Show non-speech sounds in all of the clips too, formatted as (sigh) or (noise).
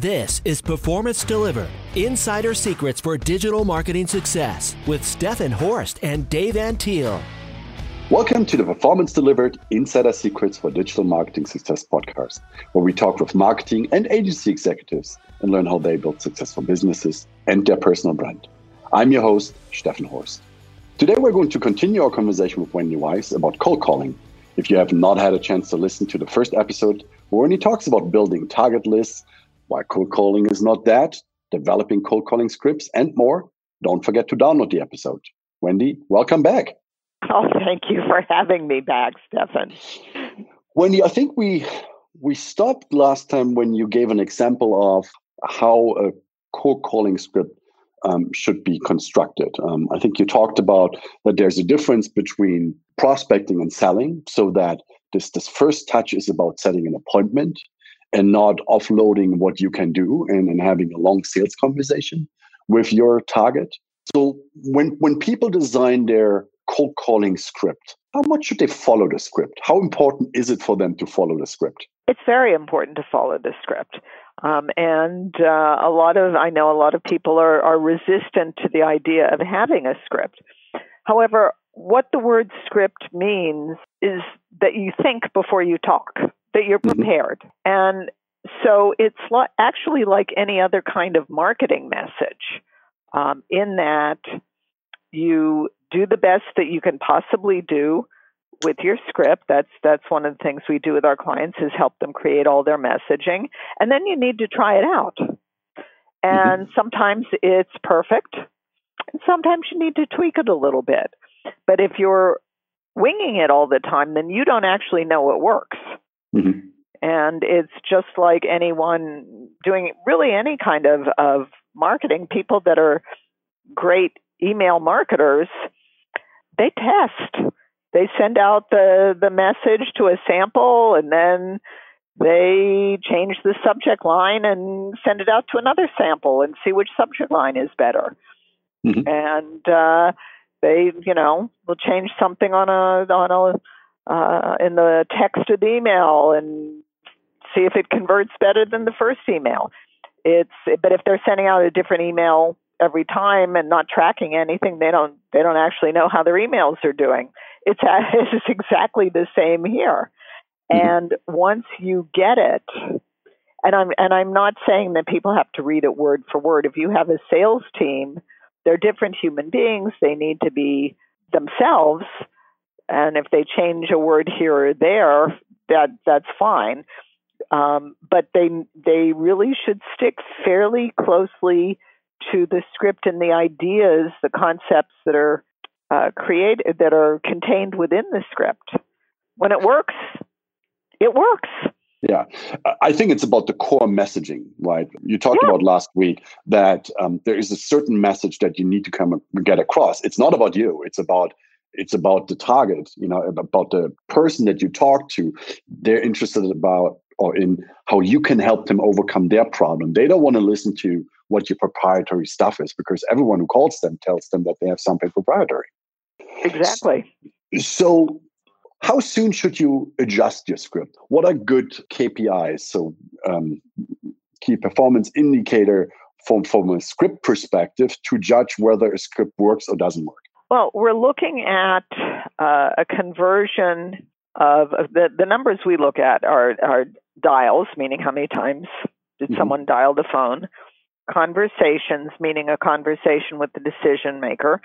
This is Performance Delivered Insider Secrets for Digital Marketing Success with Stefan Horst and Dave Antil. Welcome to the Performance Delivered Insider Secrets for Digital Marketing Success podcast, where we talk with marketing and agency executives and learn how they build successful businesses and their personal brand. I'm your host, Stefan Horst. Today, we're going to continue our conversation with Wendy Weiss about cold calling. If you have not had a chance to listen to the first episode, Wendy talks about building target lists why cold calling is not that, developing cold calling scripts, and more. Don't forget to download the episode. Wendy, welcome back. Oh, thank you for having me back, Stefan. Wendy, I think we we stopped last time when you gave an example of how a cold calling script um, should be constructed. Um, I think you talked about that there's a difference between prospecting and selling, so that this this first touch is about setting an appointment, and not offloading what you can do and, and having a long sales conversation with your target. So when when people design their cold calling script, how much should they follow the script? How important is it for them to follow the script? It's very important to follow the script. Um, and uh, a lot of, I know a lot of people are, are resistant to the idea of having a script. However, what the word script means is that you think before you talk that you're mm-hmm. prepared. Mm-hmm. And so it's lo- actually like any other kind of marketing message, um, in that you do the best that you can possibly do with your script. That's that's one of the things we do with our clients is help them create all their messaging, and then you need to try it out. And mm-hmm. sometimes it's perfect, and sometimes you need to tweak it a little bit. But if you're winging it all the time, then you don't actually know it works. Mm-hmm. And it's just like anyone doing really any kind of, of marketing, people that are great email marketers, they test. They send out the, the message to a sample and then they change the subject line and send it out to another sample and see which subject line is better. Mm-hmm. And uh, they, you know, will change something on a on a uh, in the text of the email and see if it converts better than the first email. It's but if they're sending out a different email every time and not tracking anything, they don't they don't actually know how their emails are doing. It's (laughs) it's exactly the same here. Mm-hmm. And once you get it, and I'm and I'm not saying that people have to read it word for word. If you have a sales team, they're different human beings. They need to be themselves and if they change a word here or there, that that's fine. Um, but they they really should stick fairly closely to the script and the ideas, the concepts that are uh, created that are contained within the script. When it works, it works. Yeah, I think it's about the core messaging, right? You talked yeah. about last week that um, there is a certain message that you need to come and get across. It's not about you; it's about it's about the target you know about the person that you talk to. They're interested about or in how you can help them overcome their problem. They don't want to listen to what your proprietary stuff is because everyone who calls them tells them that they have something proprietary. Exactly. So how soon should you adjust your script? What are good kpis so um, key performance indicator from, from a script perspective to judge whether a script works or doesn't work well, we're looking at uh, a conversion of, of, the, the numbers we look at are, are dials, meaning how many times did mm-hmm. someone dial the phone, conversations, meaning a conversation with the decision maker,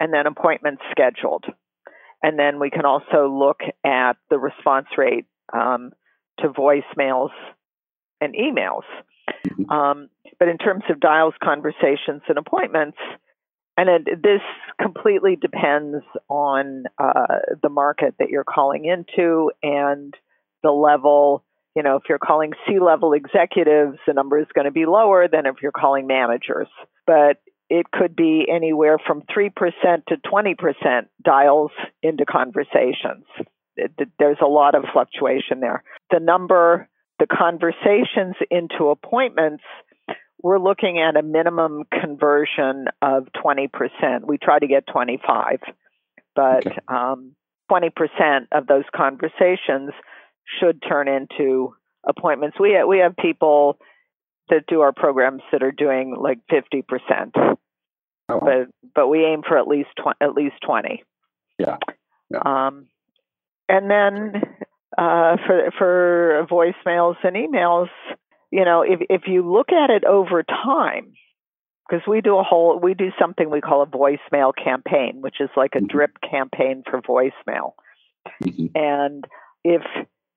and then appointments scheduled. And then we can also look at the response rate um, to voicemails and emails. Mm-hmm. Um, but in terms of dials, conversations, and appointments, and it, this completely depends on uh, the market that you're calling into and the level. You know, if you're calling C level executives, the number is going to be lower than if you're calling managers. But it could be anywhere from 3% to 20% dials into conversations. It, there's a lot of fluctuation there. The number, the conversations into appointments we're looking at a minimum conversion of 20%. We try to get 25, but okay. um, 20% of those conversations should turn into appointments. We have, we have people that do our programs that are doing like 50%. Oh. But but we aim for at least tw- at least 20. Yeah. yeah. Um, and then uh, for for voicemails and emails, you know, if if you look at it over time, because we do a whole we do something we call a voicemail campaign, which is like a mm-hmm. drip campaign for voicemail. Mm-hmm. And if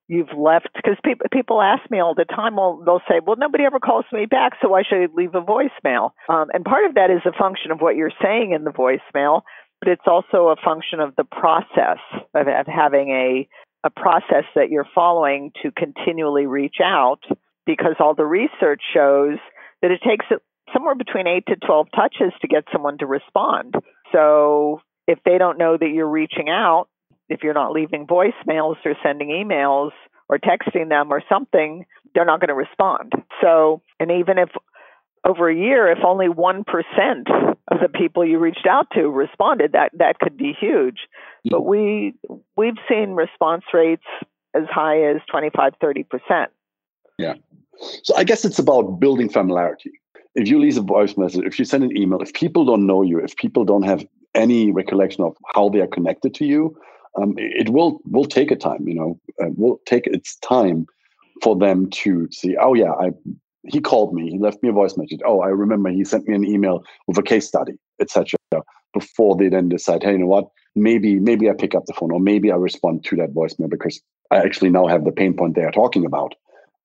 you've left because people people ask me all the time well they'll say well nobody ever calls me back so why should i leave a voicemail um, and part of that is a function of what you're saying in the voicemail but it's also a function of the process of, of having a a process that you're following to continually reach out because all the research shows that it takes somewhere between 8 to 12 touches to get someone to respond so if they don't know that you're reaching out if you're not leaving voicemails or sending emails or texting them or something, they're not going to respond. So, and even if over a year, if only 1% of the people you reached out to responded, that, that could be huge. But we, we've seen response rates as high as 25, 30%. Yeah. So I guess it's about building familiarity. If you leave a voice message, if you send an email, if people don't know you, if people don't have any recollection of how they are connected to you, um, it will will take a time. You know, uh, will take its time for them to see. Oh yeah, I he called me. He left me a voice message. Oh, I remember he sent me an email with a case study, etc. Before they then decide, hey, you know what? Maybe maybe I pick up the phone, or maybe I respond to that voicemail because I actually now have the pain point they are talking about,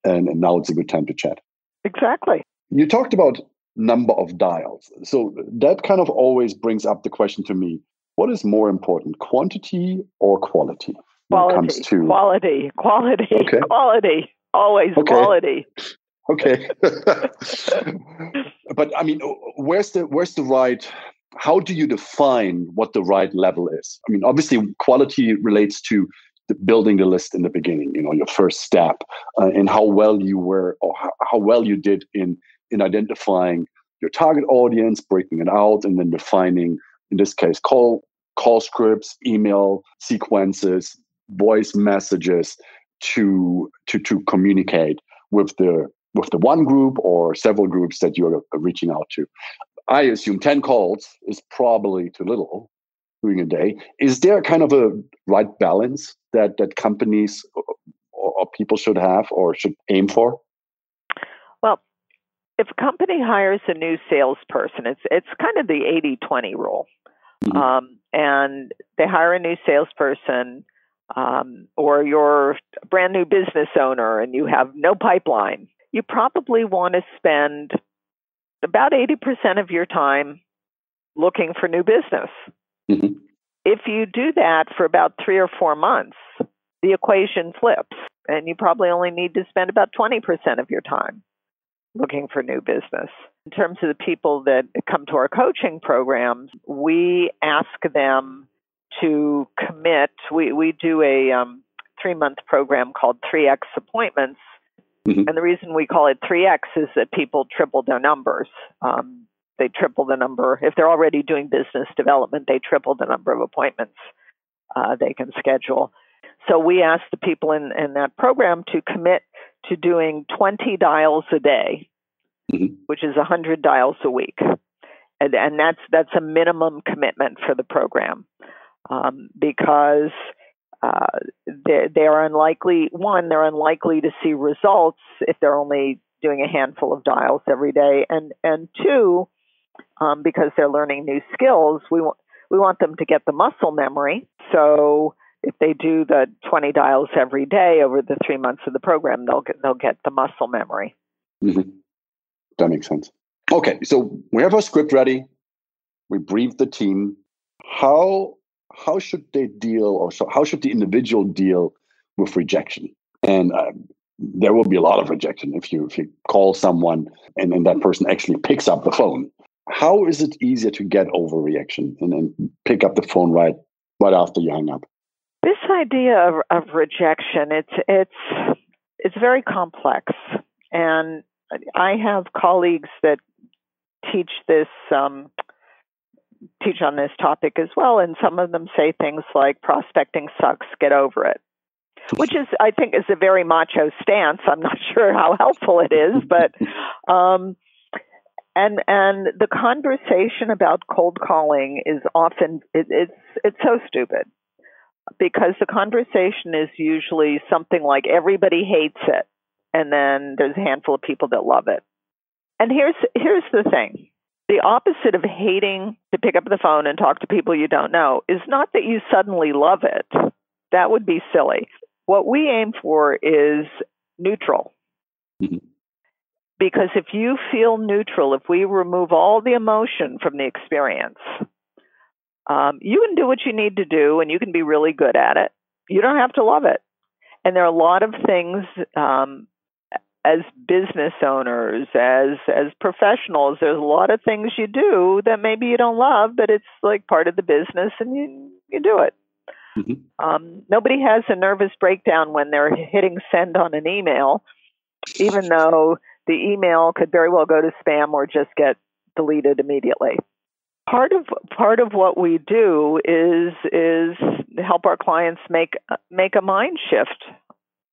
and, and now it's a good time to chat. Exactly. You talked about number of dials, so that kind of always brings up the question to me: what is more important, quantity or quality? Quality, to... quality, quality, okay. (laughs) quality, always okay. quality. Okay. (laughs) but I mean, where's the where's the right? How do you define what the right level is? I mean, obviously, quality relates to building the list in the beginning. You know, your first step, uh, and how well you were, or how, how well you did in in identifying your target audience, breaking it out, and then defining in this case, call call scripts, email sequences, voice messages to to to communicate with the with the one group or several groups that you're reaching out to. I assume 10 calls is probably too little during a day. Is there kind of a right balance that that companies or, or people should have or should aim for? Well, if a company hires a new salesperson, it's it's kind of the 80-20 rule. Mm-hmm. Um, and they hire a new salesperson, um, or you're a brand new business owner and you have no pipeline, you probably want to spend about 80% of your time looking for new business. Mm-hmm. If you do that for about three or four months, the equation flips, and you probably only need to spend about 20% of your time looking for new business. In terms of the people that come to our coaching programs, we ask them to commit. We, we do a um, three month program called 3X Appointments. Mm-hmm. And the reason we call it 3X is that people triple their numbers. Um, they triple the number. If they're already doing business development, they triple the number of appointments uh, they can schedule. So we ask the people in, in that program to commit to doing 20 dials a day, mm-hmm. which is 100 dials a week. And, and that's, that's a minimum commitment for the program um, because uh, they, they are unlikely, one, they're unlikely to see results if they're only doing a handful of dials every day. And, and two, um, because they're learning new skills, we want, we want them to get the muscle memory. So if they do the 20 dials every day over the three months of the program, they'll get, they'll get the muscle memory. Mm-hmm. That makes sense. Okay, so we have our script ready. We brief the team. How how should they deal, or so how should the individual deal with rejection? And uh, there will be a lot of rejection if you if you call someone and, and that person actually picks up the phone. How is it easier to get over reaction and then pick up the phone right right after you hang up? This idea of, of rejection, it's it's it's very complex, and I have colleagues that teach this um, teach on this topic as well, and some of them say things like "prospecting sucks, get over it." which is, I think, is a very macho stance. I'm not (laughs) sure how helpful it is, but um, and and the conversation about cold calling is often it, it's it's so stupid because the conversation is usually something like everybody hates it, and then there's a handful of people that love it. And here's here's the thing. The opposite of hating to pick up the phone and talk to people you don't know is not that you suddenly love it. That would be silly. What we aim for is neutral. Mm-hmm. Because if you feel neutral, if we remove all the emotion from the experience, um, you can do what you need to do and you can be really good at it. You don't have to love it. And there are a lot of things um, as business owners, as as professionals, there's a lot of things you do that maybe you don't love, but it's like part of the business and you you do it. Mm-hmm. Um, nobody has a nervous breakdown when they're hitting send on an email, even though the email could very well go to spam or just get deleted immediately. Part of part of what we do is is help our clients make make a mind shift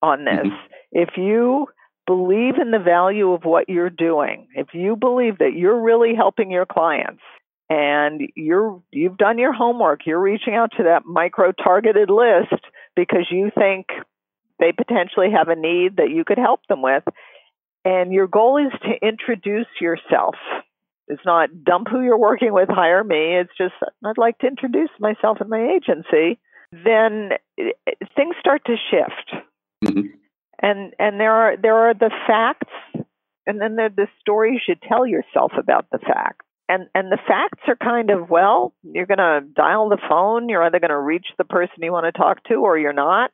on this. Mm-hmm. If you believe in the value of what you're doing, if you believe that you're really helping your clients, and you're you've done your homework you're reaching out to that micro targeted list because you think they potentially have a need that you could help them with and your goal is to introduce yourself. It's not dump who you're working with hire me. It's just i'd like to introduce myself and my agency. Then things start to shift. Mm-hmm. and and there are there are the facts and then there are the stories you tell yourself about the facts. And and the facts are kind of well you're going to dial the phone you're either going to reach the person you want to talk to or you're not.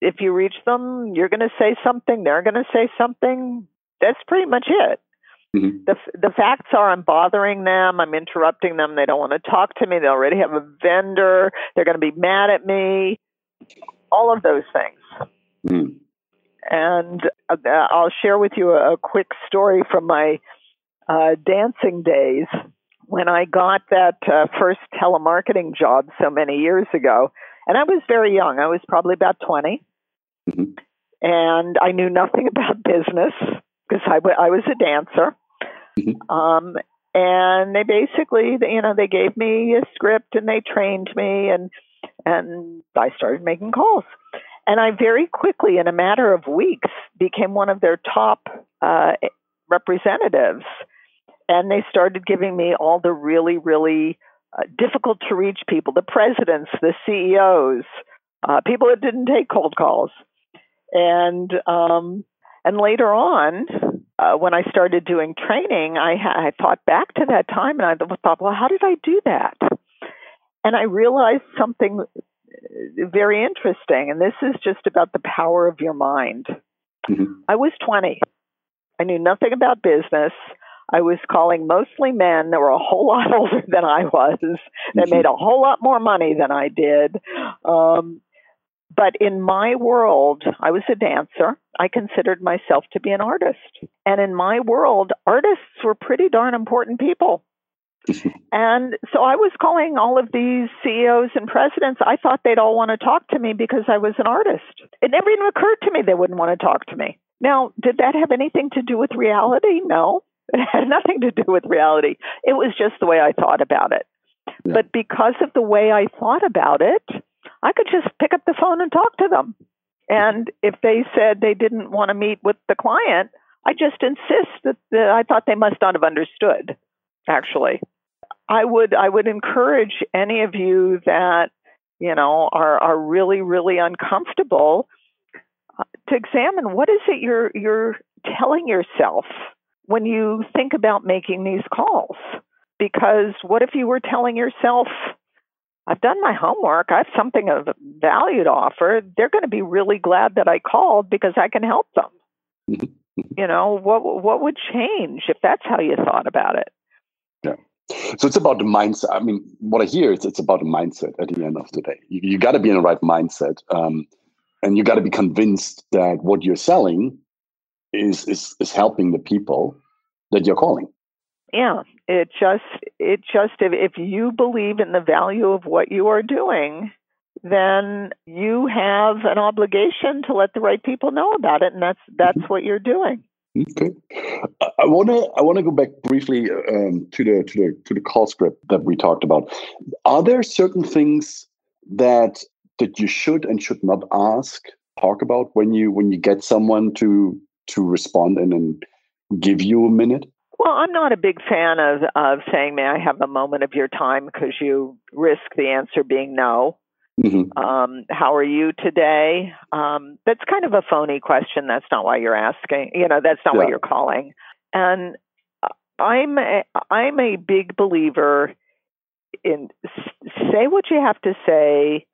If you reach them you're going to say something they're going to say something that's pretty much it mm-hmm. the the facts are i'm bothering them i'm interrupting them they don't want to talk to me they already have a vendor they're going to be mad at me all of those things mm. and uh, i'll share with you a, a quick story from my uh, dancing days when I got that uh, first telemarketing job so many years ago. And I was very young, I was probably about 20. Mm-hmm. And I knew nothing (laughs) about business because I, w- I was a dancer. Mm-hmm. Um, and they basically, you know, they gave me a script and they trained me, and and I started making calls. And I very quickly, in a matter of weeks, became one of their top uh, representatives and they started giving me all the really, really uh, difficult to reach people the presidents, the CEOs, uh, people that didn't take cold calls. And, um, and later on, uh, when I started doing training, I, I thought back to that time and I thought, well, how did I do that? And I realized something uh, very interesting, and this is just about the power of your mind. Mm-hmm. I was 20. I knew nothing about business. I was calling mostly men that were a whole lot (laughs) older than I was, that mm-hmm. made a whole lot more money than I did. Um, but in my world, I was a dancer. I considered myself to be an artist. And in my world, artists were pretty darn important people. (laughs) and so I was calling all of these CEOs and presidents. I thought they'd all want to talk to me because I was an artist. It never even occurred to me they wouldn't want to talk to me. Now, did that have anything to do with reality? No. It had (laughs) nothing to do with reality. It was just the way I thought about it. Yeah. But because of the way I thought about it, I could just pick up the phone and talk to them. And if they said they didn't want to meet with the client, I just insist that, I thought they must not have understood, actually. I would I would encourage any of you that you know are are really really uncomfortable uh, to examine what is it you're you're telling yourself when you think about making these calls. Because what if you were telling yourself, I've done my homework, I have something of value to offer, they're going to be really glad that I called because I can help them. (laughs) You know, what what would change if that's how you thought about it? Yeah. So it's about the mindset. I mean, what I hear is it's about the mindset at the end of the day. You, you got to be in the right mindset, um, and you got to be convinced that what you're selling is is is helping the people that you're calling. Yeah, it just it just if, if you believe in the value of what you are doing, then you have an obligation to let the right people know about it, and that's that's what you're doing. Okay, I want to I want to go back briefly um, to the to the to the call script that we talked about. Are there certain things that that you should and should not ask talk about when you when you get someone to to respond and then give you a minute? Well, I'm not a big fan of of saying, "May I have a moment of your time?" because you risk the answer being no. Mm-hmm. Um, how are you today? Um, that's kind of a phony question. That's not why you're asking. You know, that's not yeah. what you're calling. And I'm a, I'm a big believer in say what you have to say,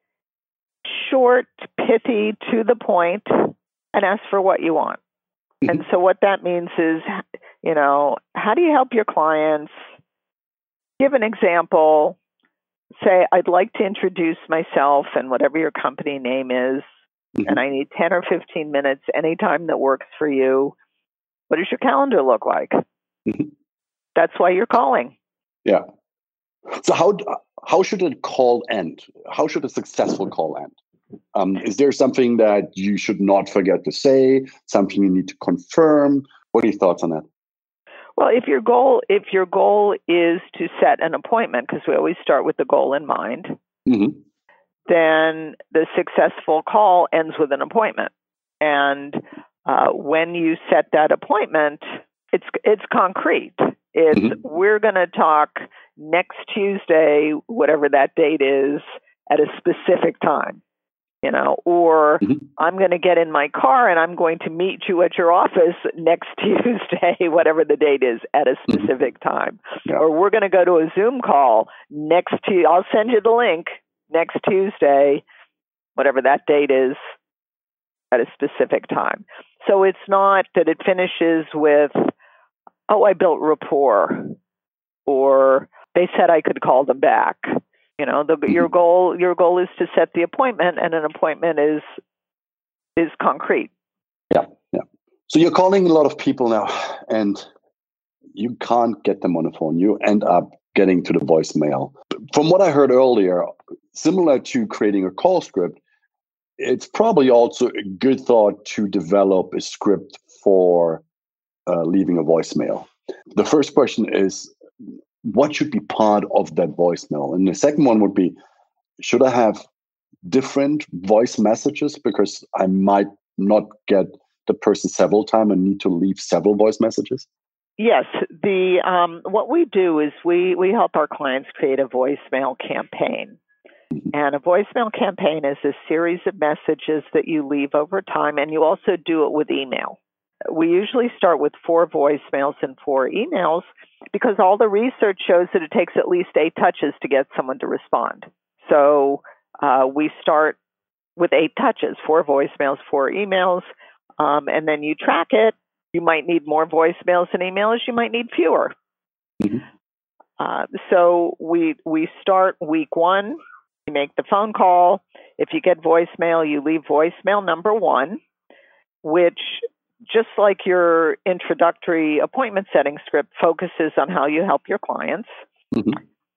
short, pithy, to the point, and ask for what you want. Mm-hmm. And so what that means is, you know, how do you help your clients? Give an example say, I'd like to introduce myself and whatever your company name is, mm-hmm. and I need 10 or 15 minutes anytime that works for you. What does your calendar look like? Mm-hmm. That's why you're calling. Yeah. So how how should a call end? How should a successful call end? Um, is there something that you should not forget to say? Something you need to confirm? What are your thoughts on that? Well, if your goal if your goal is to set an appointment, because we always start with the goal in mind, mm-hmm. then the successful call ends with an appointment. And uh, when you set that appointment, it's it's concrete. It's mm-hmm. we're going to talk next Tuesday, whatever that date is, at a specific time you know, or mm-hmm. I'm going to get in my car and I'm going to meet you at your office next (laughs) Tuesday, whatever the date is, at a mm-hmm. specific mm-hmm. time. Yeah. Or we're going to go to a Zoom call next to I'll send you the link next Tuesday, whatever that date is, at a specific time. So it's not that it finishes with, oh, I built rapport, or they said I could call them back you know, the, your mm-hmm. goal your goal is to set the appointment, and an appointment is is concrete. Yeah, yeah. So you're calling a lot of people now, and you can't get them on the phone. You end up getting to the voicemail. From what I heard earlier, similar to creating a call script, it's probably also a good thought to develop a script for uh, leaving a voicemail. The first question is what should be part of that voicemail? And the second one would be, should I have different voice messages because I might not get the person several times and need to leave several voice messages? Yes, the um, what we do is we we help our clients create a voicemail campaign. And a voicemail campaign is a series of messages that you leave over time, and you also do it with email. We usually start with four voicemails and four emails because all the research shows that it takes at least eight touches to get someone to respond. So uh, we start with eight touches, four voicemails, four emails, um, and then you track it. You might need more voicemails and emails. You might need fewer. Mm-hmm. Uh, so we we start week one. You make the phone call. If you get voicemail, you leave voicemail number one, which just like your introductory appointment setting script focuses on how you help your clients, mm-hmm.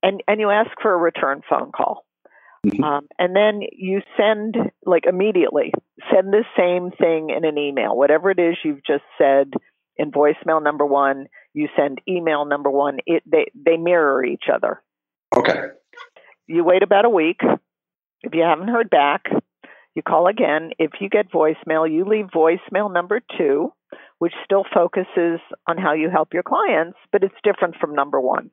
and, and you ask for a return phone call. Mm-hmm. Um, and then you send, like immediately, send the same thing in an email. Whatever it is you've just said in voicemail number one, you send email number one. It, they, they mirror each other. Okay. You wait about a week. If you haven't heard back, you call again. If you get voicemail, you leave voicemail number two, which still focuses on how you help your clients, but it's different from number one.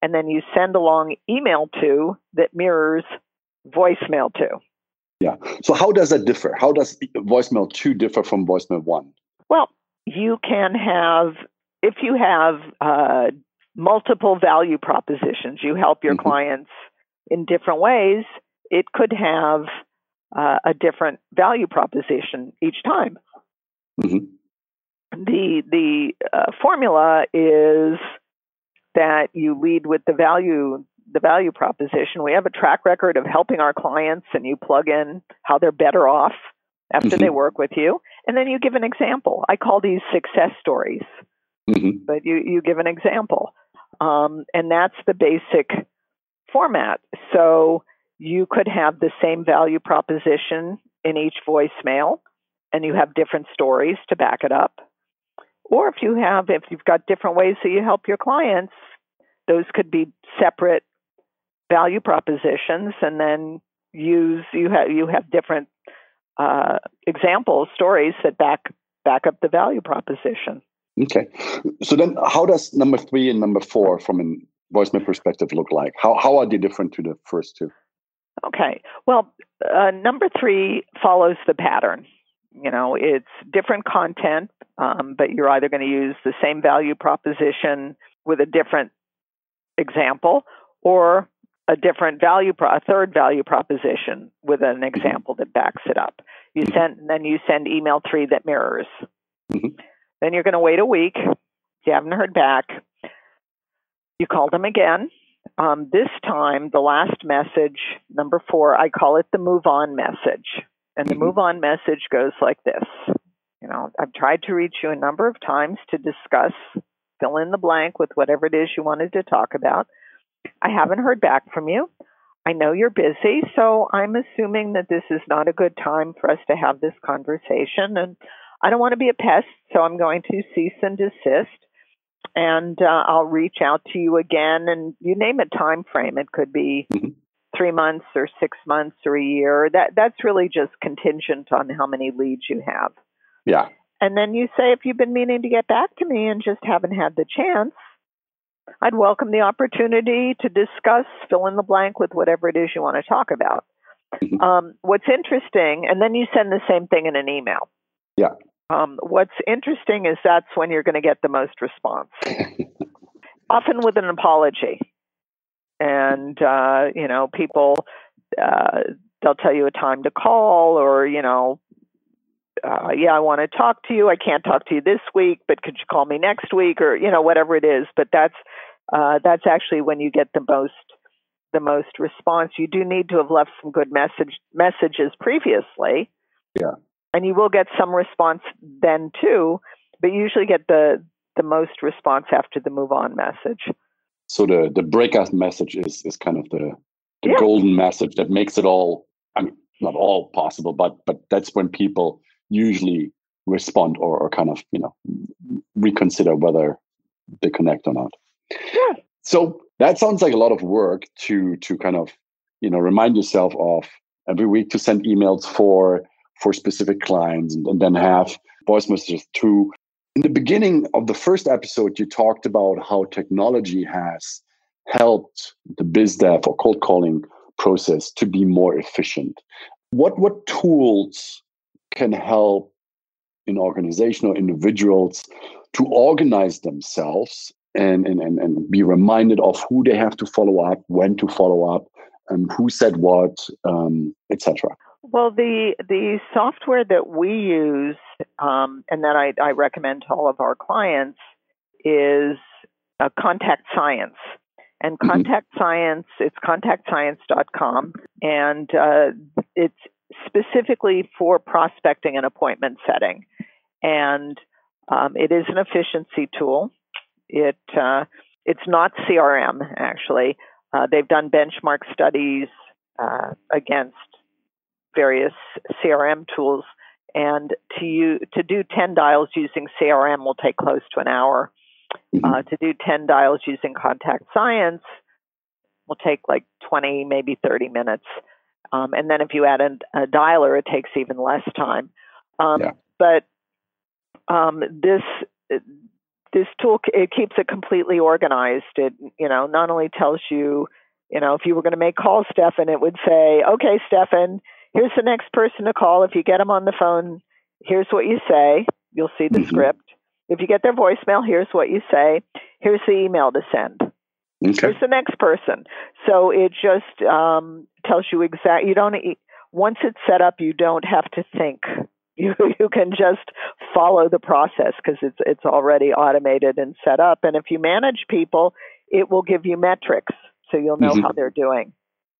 And then you send along email two that mirrors voicemail two. Yeah. So how does that differ? How does voicemail two differ from voicemail one? Well, you can have, if you have uh, multiple value propositions, you help your mm-hmm. clients in different ways, it could have uh, a different value proposition each time. Mm-hmm. The the uh, formula is that you lead with the value the value proposition. We have a track record of helping our clients, and you plug in how they're better off after mm-hmm. they work with you, and then you give an example. I call these success stories, mm-hmm. but you you give an example, um, and that's the basic format. So you could have the same value proposition in each voicemail and you have different stories to back it up. Or if you have, if you've got different ways that you help your clients, those could be separate value propositions and then use you have you have different uh, examples stories that back back up the value proposition. Okay. So then how does number three and number four from a voicemail perspective look like? How, how are they different to the first two okay well uh, number three follows the pattern you know it's different content um, but you're either going to use the same value proposition with a different example or a different value, pro- a third value proposition with an mm-hmm. example that backs it up. You mm-hmm. send, then you send email three that mirrors. Mm-hmm. Then you're going to wait a week. If you haven't heard back, you call them again. Um, this time, the last message, number four, I call it the move on message. And the mm-hmm. move on message goes like this. You know, I've tried to reach you a number of times to discuss, fill in the blank with whatever it is you wanted to talk about. I haven't heard back from you. I know you're busy, so I'm assuming that this is not a good time for us to have this conversation. And I don't want to be a pest, so I'm going to cease and desist. And uh, I'll reach out to you again, and you name a time frame. It could be mm-hmm. three months or six months or a year. That that's really just contingent on how many leads you have. Yeah. And then you say if you've been meaning to get back to me and just haven't had the chance, I'd welcome the opportunity to discuss, fill in the blank with whatever it is you want to talk about. Mm-hmm. Um, what's interesting, and then you send the same thing in an email. Yeah. Um, what's interesting is that's when you're going to get the most response, (laughs) often with an apology. And, uh, you know, people, uh, they'll tell you a time to call or, you know, uh, yeah, I want to talk to you. I can't talk to you this week, but could you call me next week or you know whatever it is. But that's uh, that's actually when you get the most the most response. You do need to have left some good message messages previously. Yeah, and you will get some response then too, but you usually get the the most response after the move on message. So the the breakout message is is kind of the the yeah. golden message that makes it all. I mean, not all possible, but but that's when people usually respond or, or kind of you know reconsider whether they connect or not. Yeah. So that sounds like a lot of work to to kind of you know remind yourself of every week to send emails for for specific clients and, and then have voice messages too. In the beginning of the first episode, you talked about how technology has helped the biz dev or cold calling process to be more efficient. What what tools can help in organization or individuals to organize themselves and, and, and, and be reminded of who they have to follow up, when to follow up, and who said what, um, etc. Well, the the software that we use um, and that I, I, recommend to all of our clients is uh, Contact Science. And mm-hmm. Contact mm-hmm. Science, it's contactscience.com, and uh, it's specifically for prospecting and appointment setting. And um, it is an efficiency tool. It uh, it's not CRM actually. Uh, they've done benchmark studies uh, against various CRM tools, and to you, to do ten dials using CRM will take close to an hour. Mm-hmm. Uh, to do ten dials using Contact Science will take like twenty, maybe thirty minutes. Um, and then if you add a, a, dialer, it takes even less time. Um, yeah. But um, this this tool it keeps it completely organized. It you know not only tells you you know if you were going to make calls, Stefan, it would say, okay, Stefan, here's the next person to call. If you get them on the phone, here's what you say. You'll see the mm-hmm. script. If you get their voicemail, here's what you say. Here's the email to send. Okay. Here's the next person. So it just um, tells you exactly. You don't. Once it's set up, you don't have to think. (laughs) You you can just follow the process because it's it's already automated and set up. And if you manage people, it will give you metrics, so you'll know mm-hmm. how they're doing.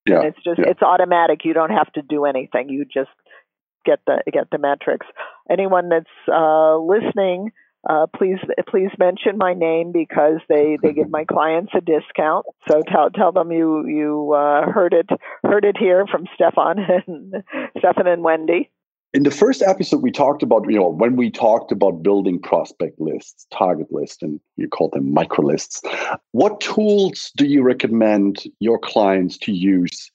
Yeah. And it's just yeah. it's automatic. You don't have to do anything. You just get the get the metrics. Anyone that's uh, listening uh, please please mention my name because they, they give my clients a discount. So tell tell them you you uh, heard it heard it here from Stefan (laughs) and Stefan and Wendy. In the first episode, we talked about you know when we talked about building prospect lists, target lists, and you call them micro lists. What tools do you recommend your clients to use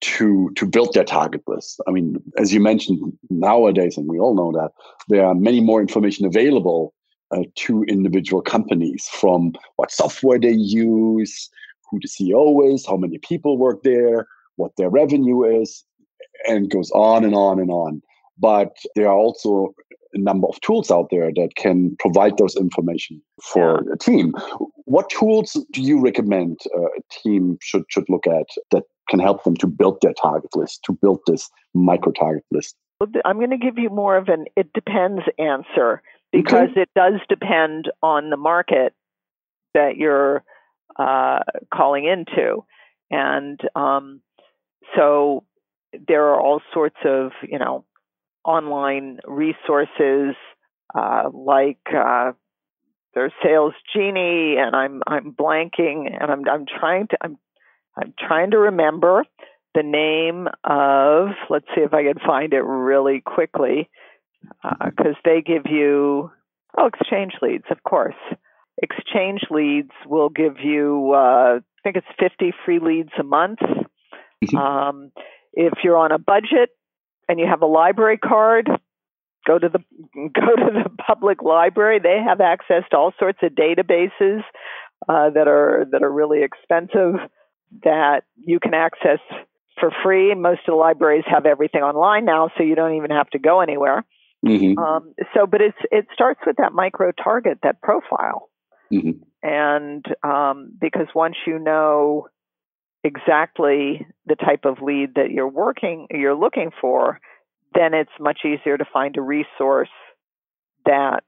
to to build their target list. I mean, as you mentioned, nowadays, and we all know that there are many more information available uh, to individual companies from what software they use, who the CEO is, how many people work there, what their revenue is, and goes on and on and on. But there are also a number of tools out there that can provide those information for a team. What tools do you recommend uh, a team should should look at that can help them to build their target list, to build this micro target list? I'm going to give you more of an it depends answer because okay. it does depend on the market that you're uh, calling into. And um, so there are all sorts of, you know, online resources uh, like uh, there's Sales Genie, and I'm I'm blanking, and I'm I'm trying to I'm I'm trying to remember the name of, let's see if I can find it really quickly, because uh, they give you, oh, exchange leads, of course. Exchange leads will give you, uh, I think it's 50 free leads a month. Mm-hmm. Um, if you're on a budget and you have a library card, go to the (laughs) go to the public library. They have access to all sorts of databases uh, that are that are really expensive that you can access for free. Most of the libraries have everything online now, so you don't even have to go anywhere. Mm-hmm. Um, so, but it's it starts with that micro target, that profile, mm-hmm. and um, because once you know exactly the type of lead that you're working, you're looking for, then it's much easier to find a resource that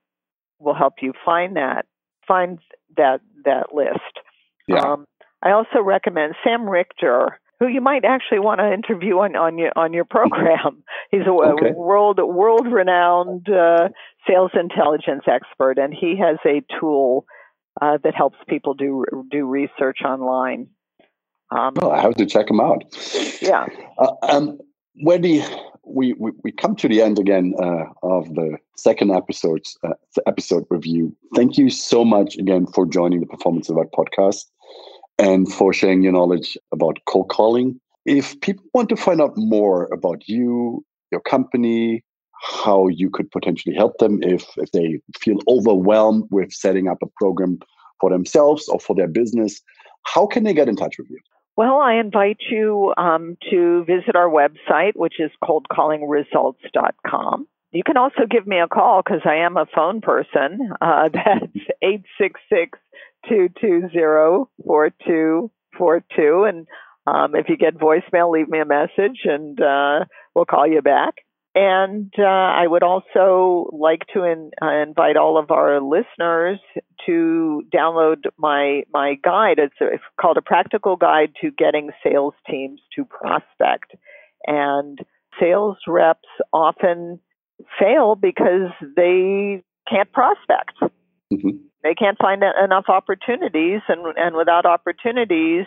will help you find that find that that list. Yeah. Um, I also recommend Sam Richter, who you might actually want to interview on, on your on your program. (laughs) He's a, okay. world world renowned uh, sales intelligence expert, and he has a tool uh, that helps people do do research online. Um, well, I have to check him out. Yeah. Uh, um, Wendy, we, we, we come to the end again uh, of the second episode uh, episode review. Thank you so much again for joining the Performance Alert podcast and for sharing your knowledge about cold calling. If people want to find out more about you, your company, how you could potentially help them if, if they feel overwhelmed with setting up a program for themselves or for their business, how can they get in touch with you? Well, I invite you um, to visit our website, which is coldcallingresults.com. You can also give me a call because I am a phone person. Uh, (laughs) that's 866 220 4242. And um, if you get voicemail, leave me a message and uh, we'll call you back. And uh, I would also like to in, uh, invite all of our listeners to download my my guide. It's, a, it's, called a practical guide to getting sales teams to prospect. And sales reps often fail because they can't prospect. Mm-hmm they can't find enough opportunities, and and without opportunities,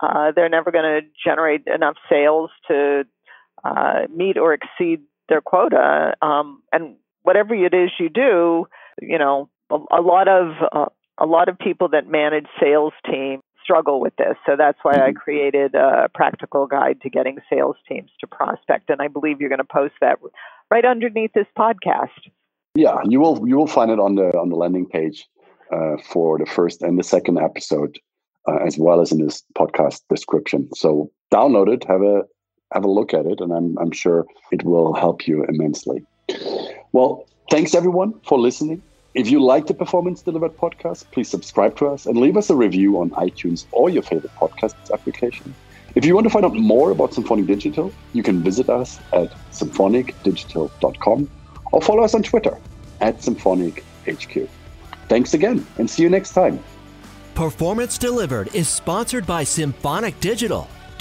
uh, they're never going to generate enough sales to uh, meet or exceed their quota. Um, and whatever it is you do, you know, a, a lot of uh, a lot of people that manage sales teams struggle with this. So that's why I mm-hmm. created a practical guide to getting sales teams to prospect. And I believe you're going to post that right underneath this podcast. Yeah, you will you will find it on the on the landing page uh, for the first and the second episode, uh, as well as in this podcast description. So download it, have a have a look at it, and I'm I'm sure it will help you immensely. Well, thanks everyone for listening. If you like the Performance Delivered podcast, please subscribe to us and leave us a review on iTunes or your favorite podcast application. If you want to find out more about Symphonic Digital, you can visit us at symphonicdigital.com or follow us on Twitter at SymphonicHQ. Thanks again and see you next time. Performance Delivered is sponsored by Symphonic Digital.